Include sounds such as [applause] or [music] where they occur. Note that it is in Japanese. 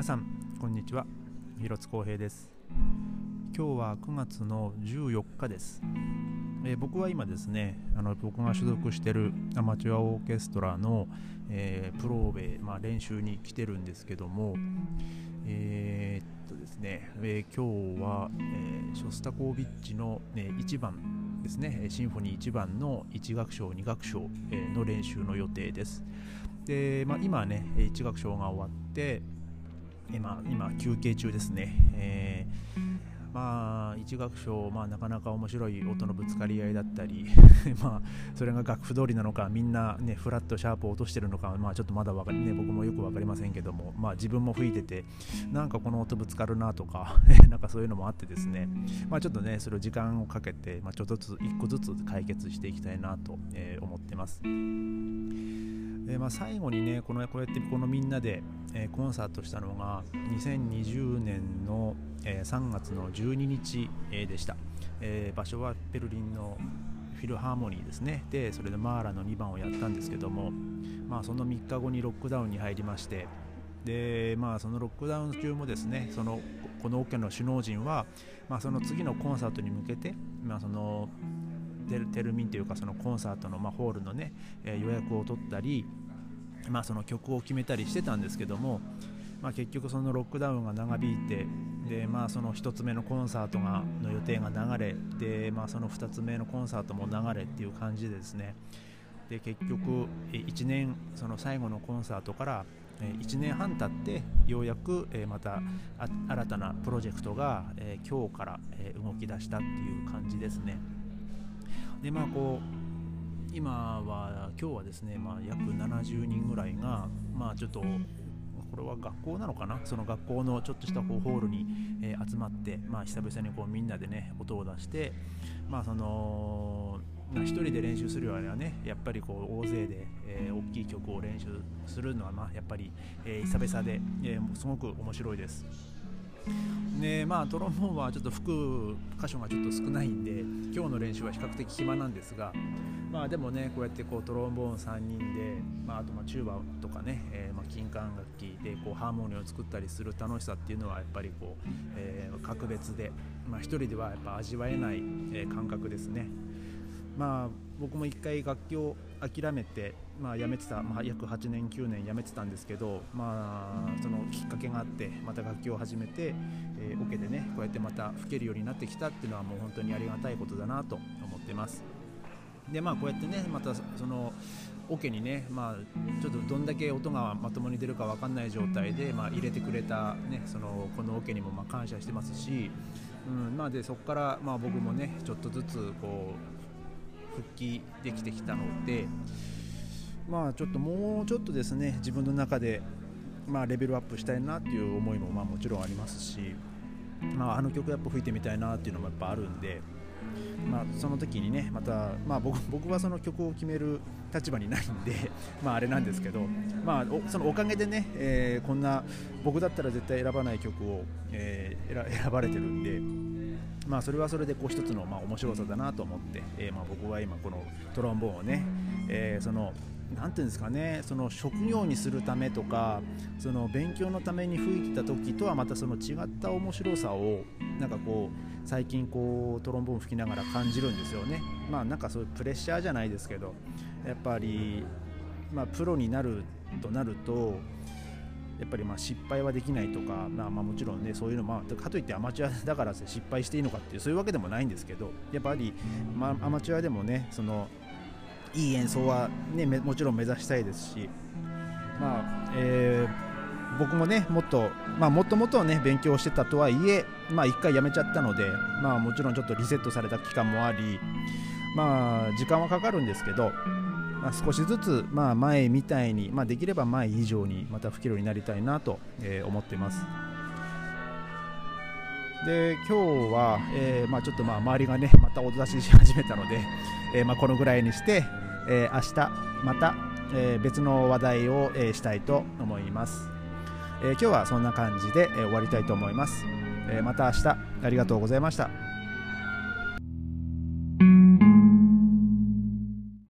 皆さんこんにちは。広津光平です。今日は9月の14日です、えー、僕は今ですねあの僕が所属しているアマチュアオーケストラの、えー、プローベ、まあ、練習に来てるんですけどもえー、っとですね、え今日は、えショスタコービッチの、ね、1番ですねシンフォニー1番の1楽章2楽章、えの練習の予定です。で、まあ、今ね1楽章が終わって今今休憩中ですね、えー、まあ一楽章、まあ、なかなか面白い音のぶつかり合いだったり [laughs] まあそれが楽譜通りなのかみんなねフラットシャープを落としてるのか、まあ、ちょっとまだわかり、ね、僕もよく分かりませんけども、まあ、自分も吹いててなんかこの音ぶつかるなとか [laughs] なんかそういうのもあってですね、まあ、ちょっとねそれを時間をかけて、まあ、ちょっとずつ一個ずつ解決していきたいなと、えー、思ってます。えー、まあ、最後にねこのこうやってこのみんなで、えー、コンサートしたのが2020年の、えー、3月の12日、えでした、え場所はベルリンのフィルハーモニーですね。でそれでマーラの2番をやったんですけども、まあ、その3日後にロックダウンに入りましてでまあそのロックダウン中もですねそのこのオケの首脳陣は、まあ、その次のコンサートに向けて、まあ、そのテルミンというかそのコンサートの、ま、ホールのね、え予約を取ったり、まあ、その曲を決めたりしてたんですけども、まあ、結局そのロックダウンが長引いてで、まあ、その1つ目のコンサートがの予定が流れで、まあ、その2つ目のコンサートも流れっていう感じでですねで結局1年その最後のコンサートから1年半経ってようやくまた新たなプロジェクトが今日から動き出したっていう感じですね。でまあこう今は今日はですね、まあ、約70人ぐらいが、まあ、ちょっとこれは学校なのかな？その学校のちょっとしたホールに、えー、集まって、まあ、久々にこうみんなでね音を出して、まあそのまあ、1人で練習するよりはねやっぱりこう大勢で、えー、大きい曲を練習するのは、まあ、やっぱり、えー、久々で、えー、すごく面白いです。でまあトロンボーンはちょっと吹く箇所がちょっと少ないんで今日の練習は比較的暇なんですがまあでもねこうやってこうトロンボーン3人で、まあ、あとまあチューバとかね、えー、ま金管楽器でこうハーモニーを作ったりする楽しさっていうのはやっぱりこう、えー、格別で、まあ、人ではやっぱ味わえない、え、感覚ですね。まあ僕も一回楽器を諦めて、まあ、辞めてた、まあ、約8年9年辞めてたんですけど、まあ、そのきっかけがあってまた楽器を始めて、えー、オケでねこうやってまた吹けるようになってきたっていうのはもう本当にありがたいことだなと思ってます。でまあこうやってねまたそのオケにね、まあ、ちょっとどんだけ音がまともに出るか分かんない状態で、まあ、入れてくれた、ね、そのこのオケにもま感謝してますし、うんまあ、でそこから、まあ、僕もねちょっとずつこう復帰できてきたので、まあ、ちょっともうちょっとですね自分の中で、まあ、レベルアップしたいなっていう思いもまあもちろんありますし、まあ、あの曲やっぱ吹いてみたいなっていうのもやっぱあるんで。まあ、その時にねまた、まあ僕、僕はその曲を決める立場にないんで、[laughs] まあ、あれなんですけど、まあ、そのおかげでね、えー、こんな僕だったら絶対選ばない曲を、えー、[laughs] 選ばれてるんで、まあ、それはそれでこう一つのまあ面白さだなと思って、えー、まあ僕は今このトロンボーンをね、えー、そのなんていうんですかねその職業にするためとかその勉強のために吹いてた時とはまたその違った面白さをなんかこう最近こうトロンボーン吹きながら感じるんですよね。まあなんかそういうプレッシャーじゃないですけどやっぱりまあプロになるとなるとやっぱりまあ失敗はできないとか、まあ、まあもちろんねそういうの、まあ、かといってアマチュアだから失敗していいのかっていうそういうわけでもないんですけどやっぱり、まあ、アマチュアでもねそのいい演奏は、ね、もちろん目指したいですし、まあえー、僕もねもっと、まあ、もともとね勉強してたとはいえ、まあ、1回辞めちゃったので、まあ、もちろんちょっとリセットされた期間もあり、まあ、時間はかかるんですけど、まあ、少しずつ、まあ、前みたいに、まあ、できれば前以上にまた吹けるようになりたいなと、えー、思っています。で今日は、えーまあ、ちょっとまあ周りがねまたお出しし始めたので、えーまあ、このぐらいにして、えー、明日また、えー、別の話題を、えー、したいと思います、えー、今日はそんな感じで、えー、終わりたいと思います、えー、また明日ありがとうございました。